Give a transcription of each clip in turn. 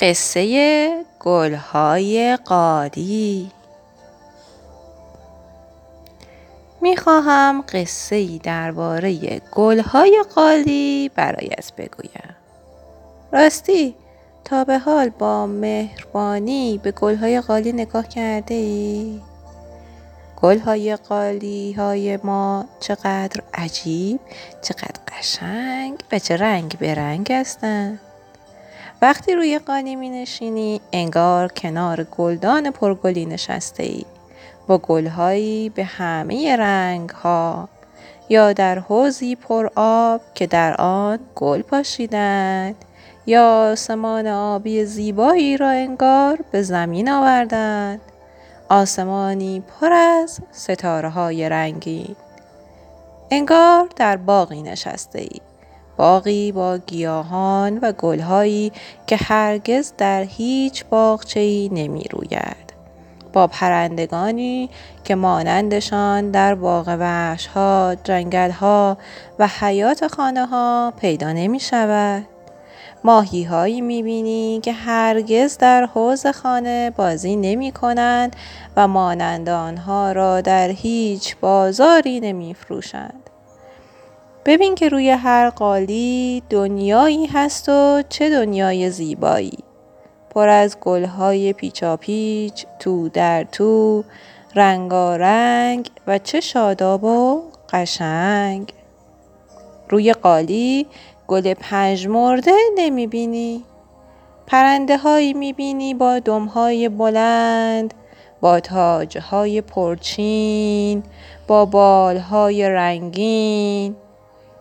قصه گلهای قالی می‌خواهم قصه ای درباره گلهای قالی برایت بگویم. راستی تا به حال با مهربانی به گلهای قالی نگاه کرده ای؟ گلهای قالی های ما چقدر عجیب چقدر قشنگ و چه رنگ به رنگ هستند وقتی روی قالی می نشینی انگار کنار گلدان پرگلی نشسته ای با گلهایی به همه رنگ ها یا در حوزی پر آب که در آن گل پاشیدند یا آسمان آبی زیبایی را انگار به زمین آوردند. آسمانی پر از ستاره های رنگی. انگار در باغی نشسته ای باغی با گیاهان و گلهایی که هرگز در هیچ باغچه‌ای نمی روید. با پرندگانی که مانندشان در باغ وحشها، جنگلها و حیات خانه ها پیدا نمی شود. ماهی هایی می بینی که هرگز در حوز خانه بازی نمی کنند و مانند آنها را در هیچ بازاری نمی فروشند. ببین که روی هر قالی دنیایی هست و چه دنیای زیبایی. پر از گلهای پیچاپیچ تو در تو رنگارنگ و چه شاداب و قشنگ. روی قالی گل پژمرده نمی بینی پرنده هایی می بینی با دمهای بلند با تاجهای پرچین با بالهای رنگین.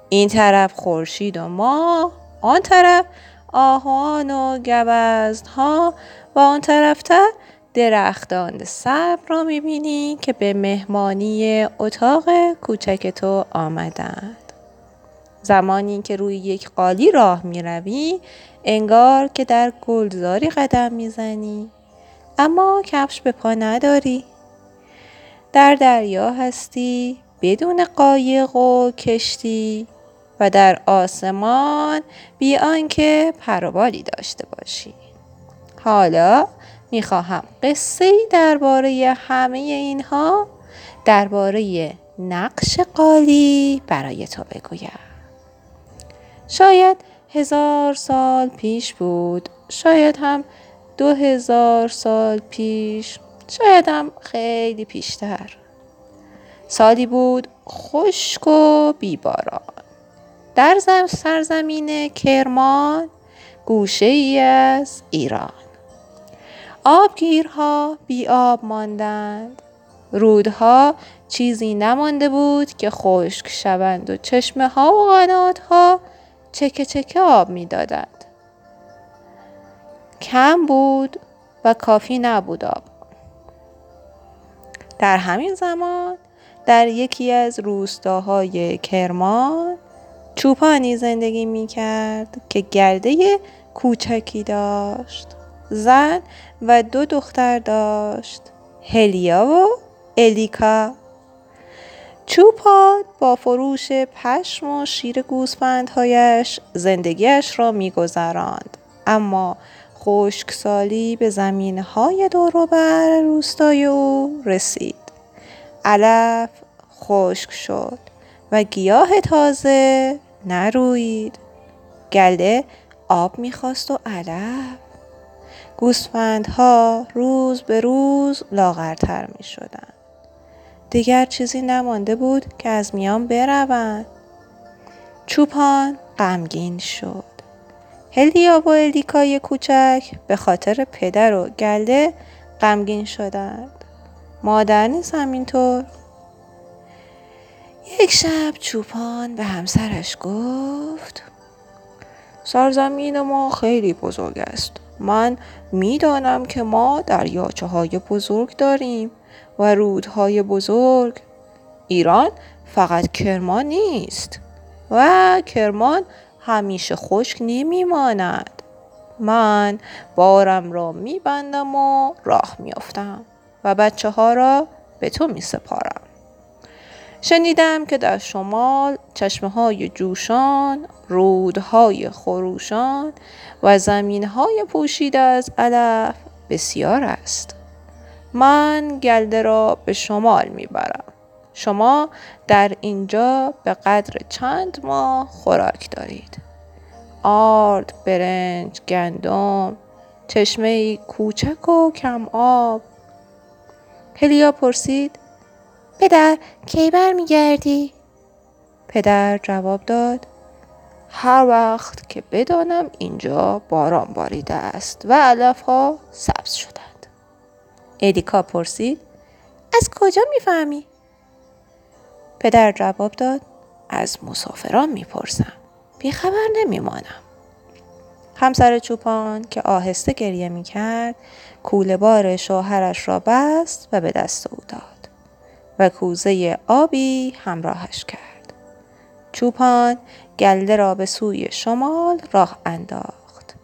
این طرف خورشید و ماه آن طرف آهوان و گوزنها و آن طرفتر درختان صبر را می‌بینی که به مهمانی اتاق کوچک تو آمدند. زمانی که روی یک قالی راه می‌روی انگار که در گلزاری قدم می‌زنی. اما کفش به پا نداری. در دریا هستی بدون قایق و کشتی. و در آسمان بی آنکه پروبالی داشته باشی. حالا می‌خواهم قصه درباره همه اینها درباره نقش قالی برای تو بگویم. شاید هزار سال پیش بود شاید هم دو هزار سال پیش شاید هم خیلی پیشتر. سالی بود خشک و بیباران. در سرزمین کرمان گوشه ای از ایران. آبگیرها بی آب ماندند. رودها چیزی نمانده بود که خشک شوند و چشمه ها و قنات ها چکه چکه آب می‌دادند. کم بود و کافی نبود آب. در همین زمان در یکی از روستاهای کرمان چوپانی زندگی می کرد که گرده کوچکی داشت. زن و دو دختر داشت هلیا و الیکا. چوپان با فروش پشم و شیر گوسفندهایش زندگیش را میگذراند. اما خشکسالی به زمینهای دوروبر روستای او رسید. علف خشک شد و گیاه تازه نروید گله آب می‌خواست و علف گوسفندها روز به روز لاغرتر می شدن. دیگر چیزی نمانده بود که از میان بروند. چوپان غمگین شد. هلیا و الیکای کوچک به خاطر پدر و گله غمگین شدند. مادر نیز همینطور یک شب چوپان به همسرش گفت سرزمین ما خیلی بزرگ است. من می‌دانم که ما دریاچه های بزرگ داریم و رودهای بزرگ. ایران فقط کرمان نیست و کرمان همیشه خشک نمیماند. من بارم را میبندم و راه میافتم و بچه ها را به تو می سپارم شنیدم که در شمال چشمه های جوشان رودهای خروشان و زمین های پوشیده از علف بسیار است. من گلده را به شمال می‌برم. شما در اینجا به قدر چند ماه خوراک دارید؟ آرد برنج گندم چشمه کوچک و کم آب. هلیا پرسید پدر کی برمیگردی؟ پدر جواب داد هر وقت که بدانم اینجا باران باریده است و علف ها سبز شدند. ادیکا پرسید از کجا می‌فهمی؟ پدر جواب داد از مسافران می‌پرسم بیخبر نمیمانم. همسر چوپان که آهسته گریه می‌کرد کوله بار شوهرش را بست و به دست او داد. و کوزه آبی همراهش کرد. چوپان گلده را به سوی شمال راه انداخت.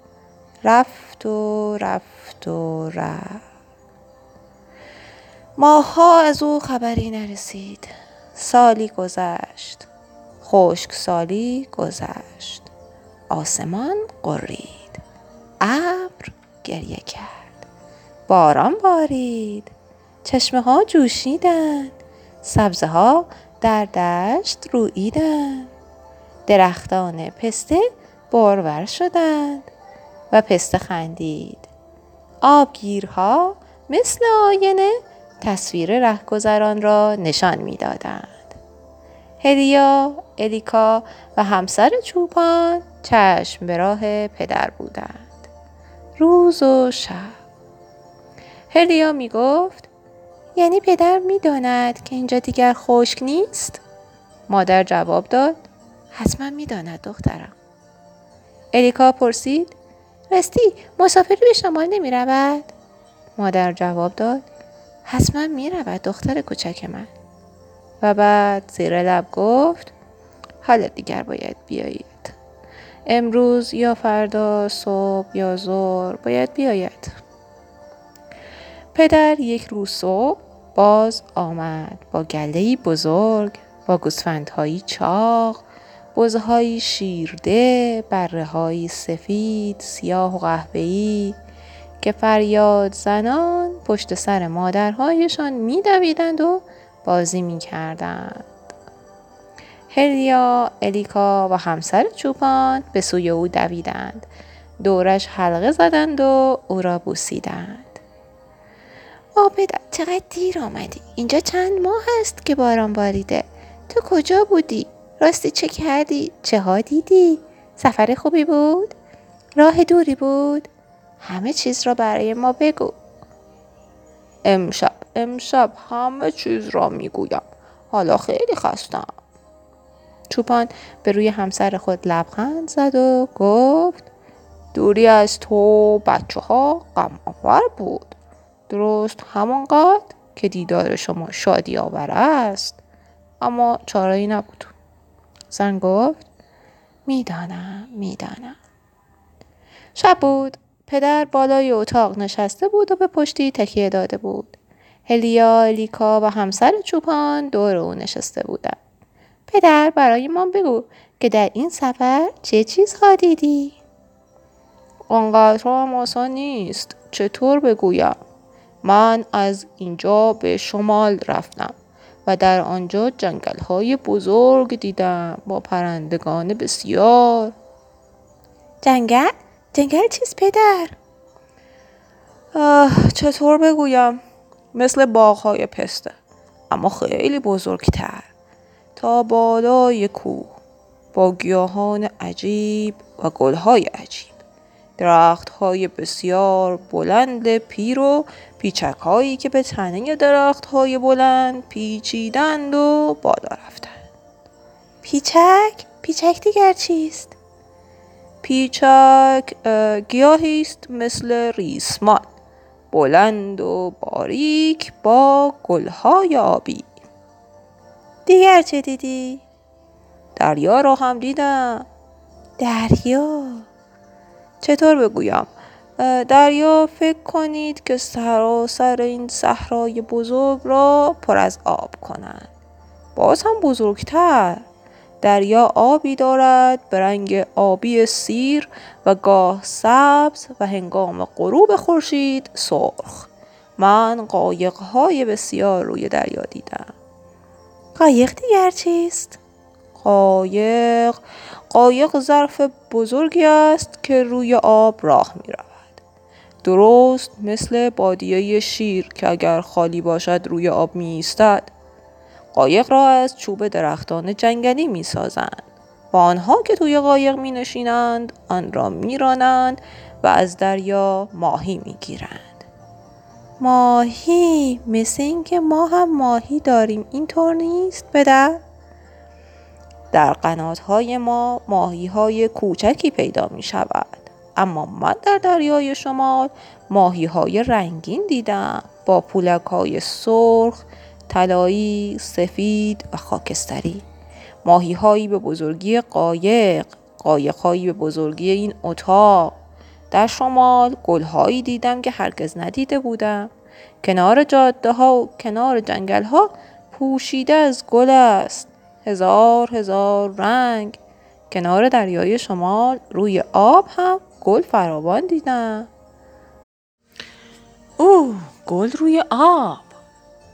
رفت و رفت و رفت. ماهها از او خبری نرسید. سالی گذشت. خشک سالی گذشت. آسمان قرید ابر گریه کرد. باران بارید. چشمه ها جوشیدند. سبزه ها در دشت رویدند درختان پسته بارور شدند و پسته خندید آبگیرها مثل آینه تصویر رهگذران را نشان می‌دادند هلیا، الیکا و همسر چوپان چشم به راه پدر بودند. روز و شب. هلیا می گفت یعنی پدر می داند که اینجا دیگر خشک نیست؟ مادر جواب داد حتما می داند دخترم. الیکا پرسید راستی مسافری به شمال نمی رود؟ مادر جواب داد حتما می رود دختر کوچک من. و بعد زیر لب گفت حالا دیگر باید بیایید امروز یا فردا صبح یا ظهر باید بیاید پدر یک روز صبح باز آمد با گلهی بزرگ با گوسفندهایی چاق بزهایی شیرده بره سفید سیاه و قهوه‌ای که فریاد زنان پشت سر مادرهایشان میدویدند و بازی می کردند. هلیا، الیکا و همسر چوپان به سوی او دویدند. دورش حلقه زدند و او را بوسیدند. آبدا چقدر دیر آمدی؟ اینجا چند ماه است که باران باریده. تو کجا بودی؟ راستی چه کردی؟ چه ها دیدی؟ سفر خوبی بود؟ راه دوری بود؟ همه چیز را برای ما بگو. امشب امشب همه چیز را می‌گویم. حالا خیلی خستم. چوپان به روی همسر خود لبخند زد و گفت دوری از تو بچه ها غم آور بود. درست همانقدر که دیدار شما شادی آور است اما چارایی نبود زن گفت می‌دانم می‌دانم شب بود پدر بالای اتاق نشسته بود و به پشتی تکیه داده بود هلیا، الیکا و همسر چوپان دور او نشسته بودند. پدر برای ما بگو که در این سفر چه چیزها دیدی؟ آنقدر هم آسان نیست. چطور بگویم؟ من از اینجا به شمال رفتم و در آنجا جنگل های بزرگ دیدم با پرندگان بسیار. جنگل؟ جنگل چیست پدر؟ چطور بگویم؟ مثل باغهای پسته اما خیلی بزرگتر تا بالای کوه با گیاهان عجیب و گلهای عجیب درختهای بسیار بلند پیر و پیچک هایی که به تنه درختهای بلند پیچیدند و بالا رفتند پیچک؟ پیچک دیگر چیست؟ پیچک گیاهی است مثل ریسمان بلند و باریک با گلهای آبی دیگر چه دیدی؟ دریا را هم دیدم دریا چطور بگویم؟ دریا فکر کنید که سراسر این صحرای بزرگ را پر از آب کنند. باز هم بزرگتر. دریا آبی دارد به رنگ آبی سیر و گاه سبز و هنگام غروب خورشید سرخ. من قایق های بسیار روی دریا دیدم. قایق دیگر چیست؟ قایق قایق ظرف بزرگی است که روی آب راه می رود. درست مثل بادیه شیر که اگر خالی باشد روی آب می ایستد. قایق را از چوب درختان جنگلی می سازند. و آنها که توی قایق می نشینند آن را می رانند و از دریا ماهی می گیرند. ماهی مثل اینکه ما هم ماهی داریم اینطور نیست پدر؟ در قنات های ما ماهی های کوچکی پیدا می شود. اما من در دریای شمال ماهی های رنگین دیدم با پولک های سرخ، طلایی، سفید و خاکستری. ماهی هایی به بزرگی قایق، قایق هایی به بزرگی این اتاق. در شمال گل هایی دیدم که هرگز ندیده بودم. کنار جاده ها و کنار جنگل ها پوشیده از گل است. هزار هزار رنگ. کنار دریای شمال روی آب هم گل فراوان دیدم. او گل روی آب.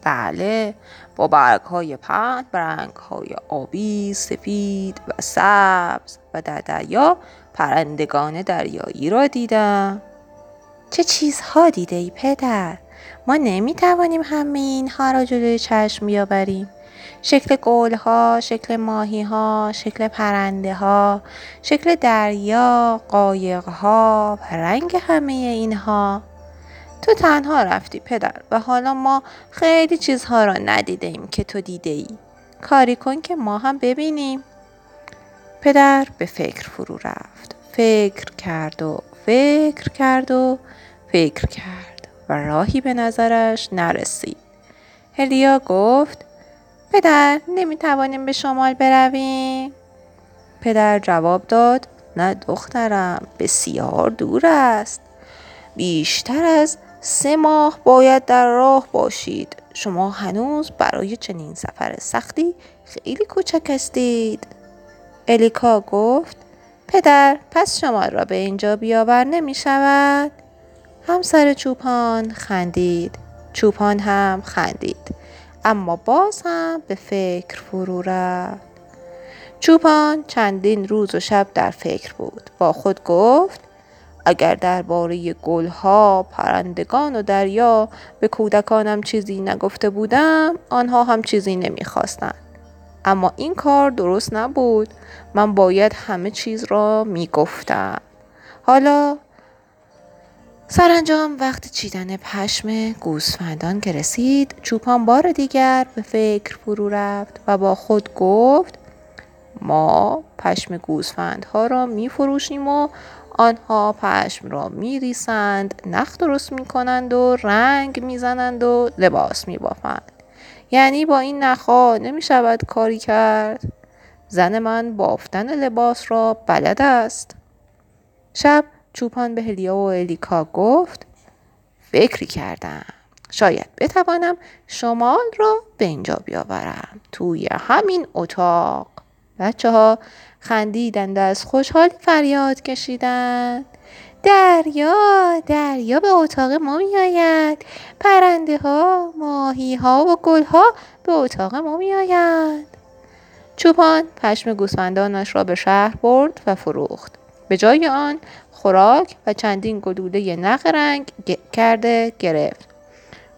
بله با برگ های پهن برنگ های آبی سفید و سبز و در دریا پرندگان دریایی را دیدم. چه چیزها دیده ای پدر؟ ما نمی توانیم همه اینها را جلوی چشم بیاوریم. شکل ها، شکل ها، شکل پرنده ها، شکل دریا، ها و رنگ همه اینها تو تنها رفتی پدر و حالا ما خیلی چیزها را ندیده ایم که تو دیده ای. کاری کن که ما هم ببینیم. پدر به فکر فرو رفت. فکر کرد و فکر کرد و فکر کرد و راهی به نظرش نرسید. هلیا گفت پدر نمی توانیم به شمال برویم؟ پدر جواب داد نه دخترم بسیار دور است. بیشتر از سه ماه باید در راه باشید. شما هنوز برای چنین سفر سختی خیلی کوچک هستید. الیکا گفت پدر پس شما را به اینجا بیاور نمی شود؟ همسر چوپان خندید. چوپان هم خندید. اما باز هم به فکر فرو رفت. چوپان چندین روز و شب در فکر بود. با خود گفت اگر درباره گلها، پرندگان و دریا به کودکانم چیزی نگفته بودم، آنها هم چیزی نمی‌خواستند. اما این کار درست نبود. من باید همه چیز را می‌گفتم. حالا سرانجام وقت چیدن پشم گوسفندان که رسید چوپان بار دیگر به فکر فرو رفت و با خود گفت ما پشم گوسفندها را می فروشیم و آنها پشم را می ریسند نخ درست می کنند و رنگ می زنند و لباس می بافند یعنی با این نخها نمی شود کاری کرد. زن من بافتن لباس را بلد است. شب چوپان به هلیا و الیکا گفت فکری کردم. شاید بتوانم شمال را به اینجا بیاورم توی همین اتاق. بچه ها خندیدند از خوشحالی فریاد کشیدند. دریا دریا به اتاق ما می آید پرنده ها ماهی ها و گل ها به اتاق ما می آید چوپان پشم گوسفندانش را به شهر برد و فروخت. به جای آن خوراک و چندین گلوله نق رنگ کرده گرفت.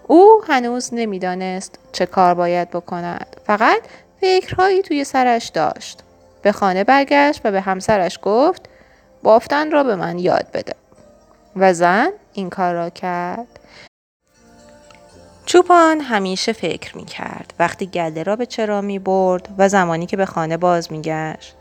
او هنوز نمی‌دانست چه کار باید بکند. فقط فکرهایی توی سرش داشت. به خانه برگشت و به همسرش گفت بافتن را به من یاد بده. و زن این کار را کرد. چوپان همیشه فکر می کرد وقتی گله را به چرا می برد و زمانی که به خانه باز می گشت.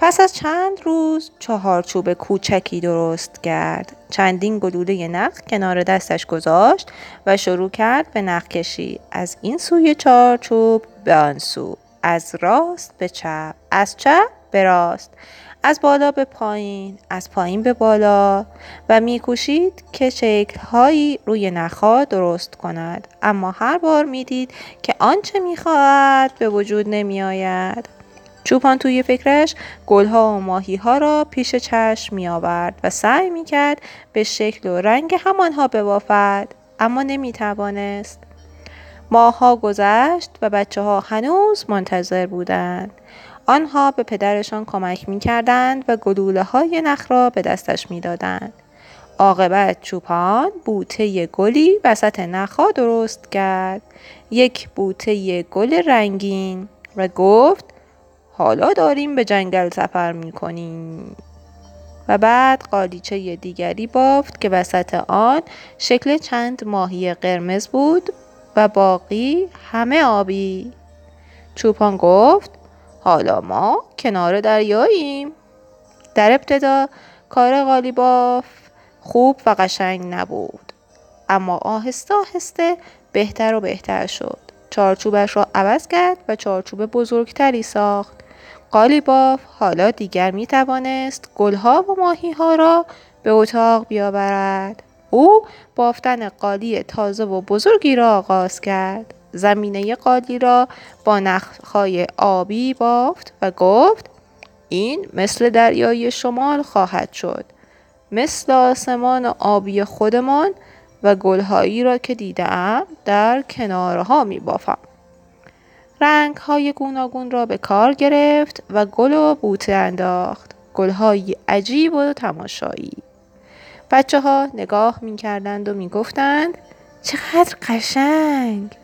پس از چند روز چهارچوب کوچکی درست کرد. چندین گلوله نخ کنار دستش گذاشت و شروع کرد به نخ کشی. از این سوی چهارچوب به آن سو. از راست به چپ. از چپ به راست. از بالا به پایین از پایین به بالا و میکوشید که شکلهایی روی نخها درست کند اما هر بار می‌دید که آنچه می‌خواهد به وجود نمیآید چوپان توی فکرش گلها و ماهیها را پیش چشم می آورد و سعی می کرد به شکل و رنگ همانها ببافد اما نمی توانست. ماها گذشت و بچه ها هنوز منتظر بودند. آنها به پدرشان کمک می کردند و گلوله های نخ را به دستش می دادند. عاقبت چوپان بوته گلی وسط نخها درست کرد. یک بوته گل رنگین و گفت حالا داریم به جنگل سفر می کنیم. و بعد قالیچه دیگری بافت که وسط آن شکل چند ماهی قرمز بود و باقی همه آبی. چوپان گفت حالا ما کنار دریاییم. در ابتدا کار قالیباف خوب و قشنگ نبود. اما آهسته آهسته بهتر و بهتر شد. چارچوبش را عوض کرد و چارچوب بزرگتری ساخت. قالیباف حالا دیگر می توانست گلها و ماهیها را به اتاق بیاورد. او بافتن قالی تازه و بزرگی را آغاز کرد. زمینه قالی را با نخهای آبی بافت و گفت این مثل دریای شمال خواهد شد. مثل آسمان آبی خودمان و گلهایی را که دیدم در کنارها می بافم. رنگ های گوناگون را به کار گرفت و گل و بوته انداخت. های عجیب و تماشایی. بچه ها نگاه می کردند و می گفتند چقدر قشنگ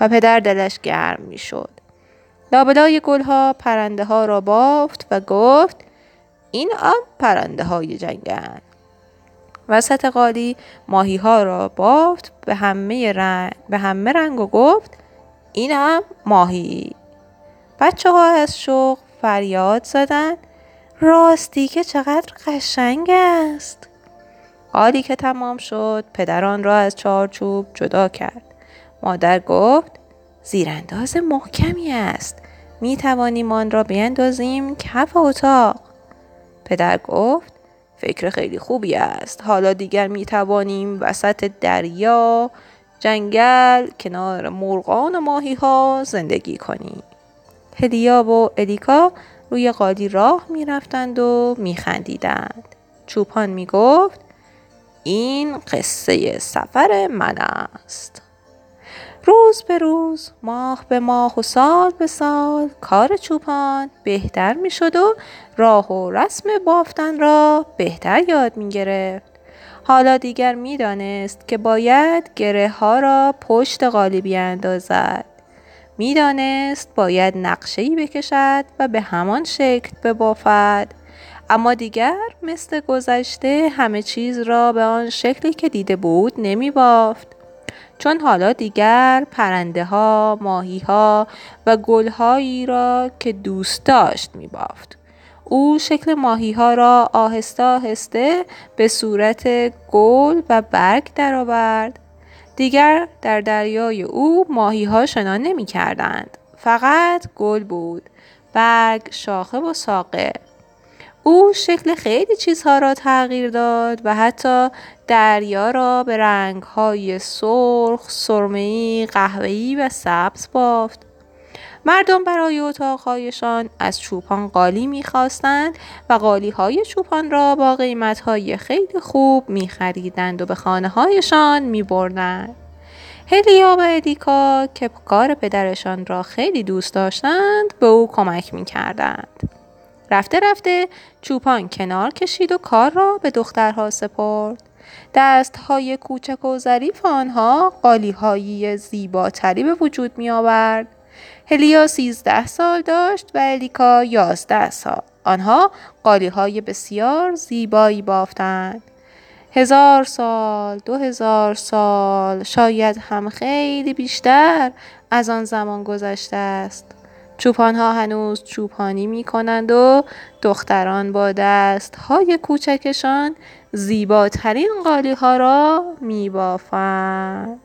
و پدر دلش گرم می شد. لابلای گلها پرنده ها را بافت و گفت این هم پرنده های جنگن. وسط قالی ماهی ها را بافت به همه رنگ, به همه رنگ و گفت این هم ماهی. بچه ها از شوق فریاد زدن. راستی که چقدر قشنگ است. حالی که تمام شد پدران را از چارچوب جدا کرد. مادر گفت زیرانداز محکمی است. می توانیم آن را بیندازیم کف اتاق. پدر گفت فکر خیلی خوبی است. حالا دیگر می توانیم وسط دریا جنگل کنار مرغان و ماهی ها زندگی کنیم هلیا و الیکا روی قالی راه می رفتند و می خندیدند. چوپان می گفت این قصه سفر من است. روز به روز ماه به ماه و سال به سال کار چوپان بهتر می شد و راه و رسم بافتن را بهتر یاد می گرفت. حالا دیگر می‌دانست که باید گره ها را پشت قالی بیاندازد. می‌دانست باید نقشه‌ای بکشد و به همان شکل ببافد. اما دیگر مثل گذشته همه چیز را به آن شکلی که دیده بود نمی بافت. چون حالا دیگر پرنده ها، ماهی ها و گلهایی را که دوست داشت می بافت. او شکل ماهی ها را آهسته آهسته به صورت گل و برگ درآورد. دیگر در دریای او ماهی ها شنا نمی کردند. فقط گل بود. برگ، شاخه و ساقه. او شکل خیلی چیزها را تغییر داد و حتی دریا را به رنگهای سرخ، سرمه‌ای، قهوه‌ای و سبز بافت. مردم برای اتاقهایشان از چوپان قالی می‌خواستند و قالی های چوپان را با قیمت های خیلی خوب میخریدند و به خانه هایشان میبردند. هلیا و ادیکا که کار پدرشان را خیلی دوست داشتند به او کمک می‌کردند. رفته رفته چوپان کنار کشید و کار را به دخترها سپرد. دست های کوچک و ظریف آنها قالی های زیباتری به وجود می آورد. هلیا سیزده سال داشت و الیکا یازده سال. آنها قالی های بسیار زیبایی بافتند. هزار سال، دو هزار سال، شاید هم خیلی بیشتر از آن زمان گذشته است. چوپان ها هنوز چوپانی می کنند و دختران با دست های کوچکشان زیباترین قالی ها را می بافند.